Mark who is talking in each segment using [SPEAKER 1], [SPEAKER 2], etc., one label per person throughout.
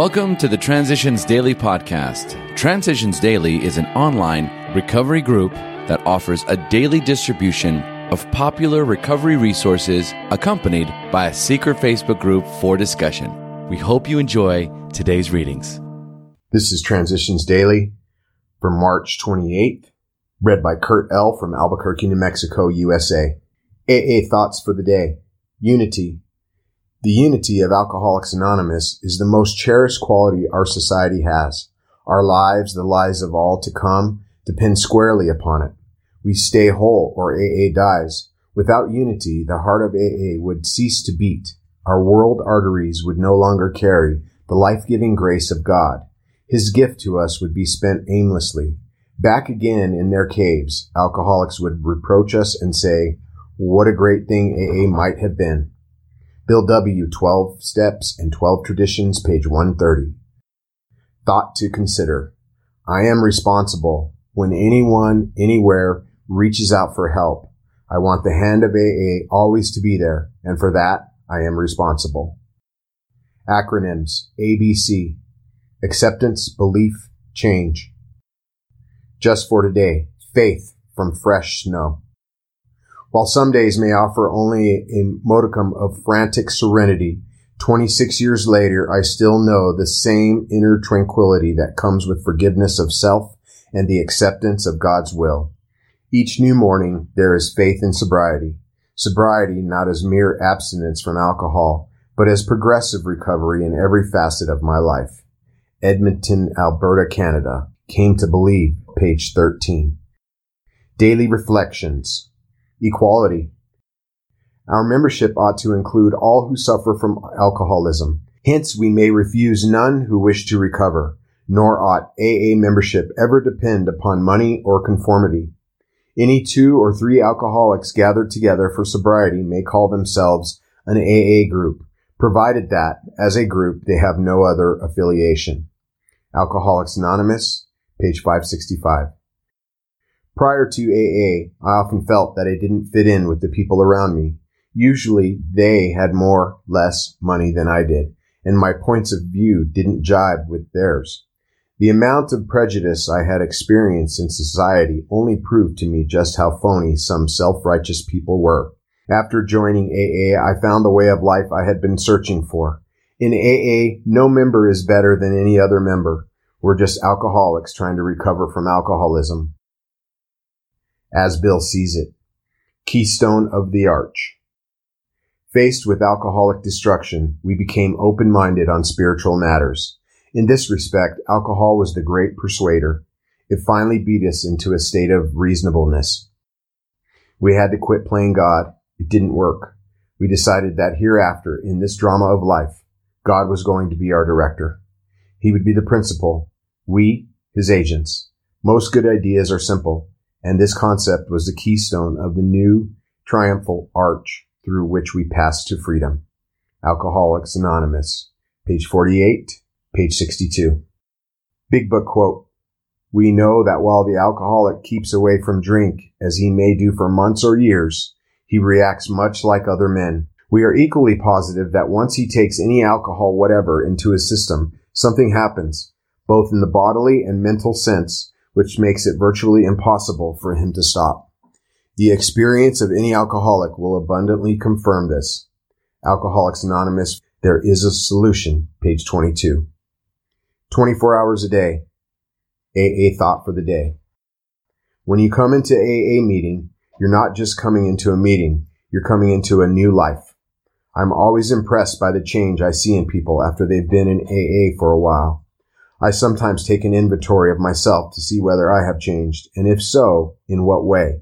[SPEAKER 1] Welcome to the Transitions Daily podcast. Transitions Daily is an online recovery group that offers a daily distribution of popular recovery resources accompanied by a secret Facebook group for discussion. We hope you enjoy today's readings.
[SPEAKER 2] This is Transitions Daily for March 28th, read by Kurt L. from Albuquerque, New Mexico, USA. AA Thoughts for the Day Unity, the unity of Alcoholics Anonymous is the most cherished quality our society has. Our lives, the lives of all to come, depend squarely upon it. We stay whole or AA dies. Without unity, the heart of AA would cease to beat. Our world arteries would no longer carry the life-giving grace of God. His gift to us would be spent aimlessly. Back again in their caves, alcoholics would reproach us and say, what a great thing AA might have been. Bill W. 12 Steps and 12 Traditions, page 130. Thought to consider. I am responsible when anyone, anywhere reaches out for help. I want the hand of AA always to be there, and for that, I am responsible. Acronyms ABC Acceptance, Belief, Change. Just for today, faith from fresh snow. While some days may offer only a modicum of frantic serenity, 26 years later, I still know the same inner tranquility that comes with forgiveness of self and the acceptance of God's will. Each new morning, there is faith in sobriety. Sobriety not as mere abstinence from alcohol, but as progressive recovery in every facet of my life. Edmonton, Alberta, Canada. Came to believe, page 13. Daily Reflections Equality. Our membership ought to include all who suffer from alcoholism. Hence, we may refuse none who wish to recover, nor ought AA membership ever depend upon money or conformity. Any two or three alcoholics gathered together for sobriety may call themselves an AA group, provided that, as a group, they have no other affiliation. Alcoholics Anonymous, page 565. Prior to AA, I often felt that I didn't fit in with the people around me. Usually they had more, less money than I did, and my points of view didn't jibe with theirs. The amount of prejudice I had experienced in society only proved to me just how phony some self-righteous people were. After joining AA, I found the way of life I had been searching for. In AA, no member is better than any other member. We're just alcoholics trying to recover from alcoholism as Bill sees it. Keystone of the Arch. Faced with alcoholic destruction, we became open-minded on spiritual matters. In this respect, alcohol was the great persuader. It finally beat us into a state of reasonableness. We had to quit playing God. It didn't work. We decided that hereafter, in this drama of life, God was going to be our director. He would be the principal. We, his agents. Most good ideas are simple and this concept was the keystone of the new triumphal arch through which we pass to freedom. Alcoholics Anonymous, page 48, page 62. Big Book quote. We know that while the alcoholic keeps away from drink, as he may do for months or years, he reacts much like other men. We are equally positive that once he takes any alcohol whatever into his system, something happens, both in the bodily and mental sense, which makes it virtually impossible for him to stop. The experience of any alcoholic will abundantly confirm this. Alcoholics Anonymous, there is a solution, page 22. 24 hours a day. AA thought for the day. When you come into AA meeting, you're not just coming into a meeting, you're coming into a new life. I'm always impressed by the change I see in people after they've been in AA for a while. I sometimes take an inventory of myself to see whether I have changed, and if so, in what way.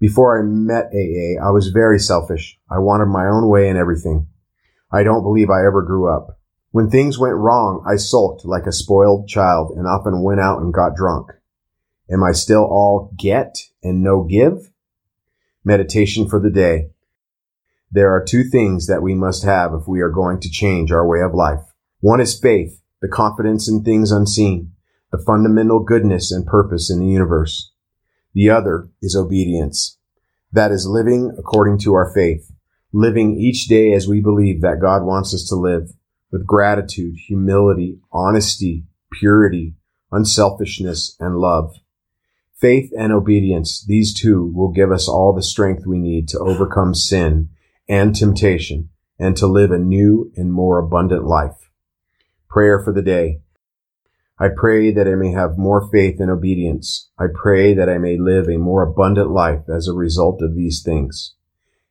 [SPEAKER 2] Before I met AA, I was very selfish. I wanted my own way in everything. I don't believe I ever grew up. When things went wrong, I sulked like a spoiled child and often went out and got drunk. Am I still all get and no give? Meditation for the day. There are two things that we must have if we are going to change our way of life. One is faith the confidence in things unseen, the fundamental goodness and purpose in the universe. The other is obedience. That is living according to our faith, living each day as we believe that God wants us to live, with gratitude, humility, honesty, purity, unselfishness, and love. Faith and obedience, these two will give us all the strength we need to overcome sin and temptation and to live a new and more abundant life. Prayer for the day. I pray that I may have more faith and obedience. I pray that I may live a more abundant life as a result of these things.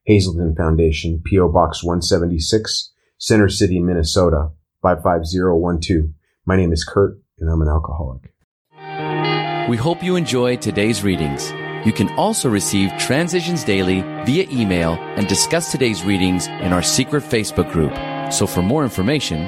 [SPEAKER 2] Hazelden Foundation, P.O. Box 176, Center City, Minnesota, 55012. My name is Kurt, and I'm an alcoholic.
[SPEAKER 1] We hope you enjoy today's readings. You can also receive Transitions Daily via email and discuss today's readings in our secret Facebook group. So for more information,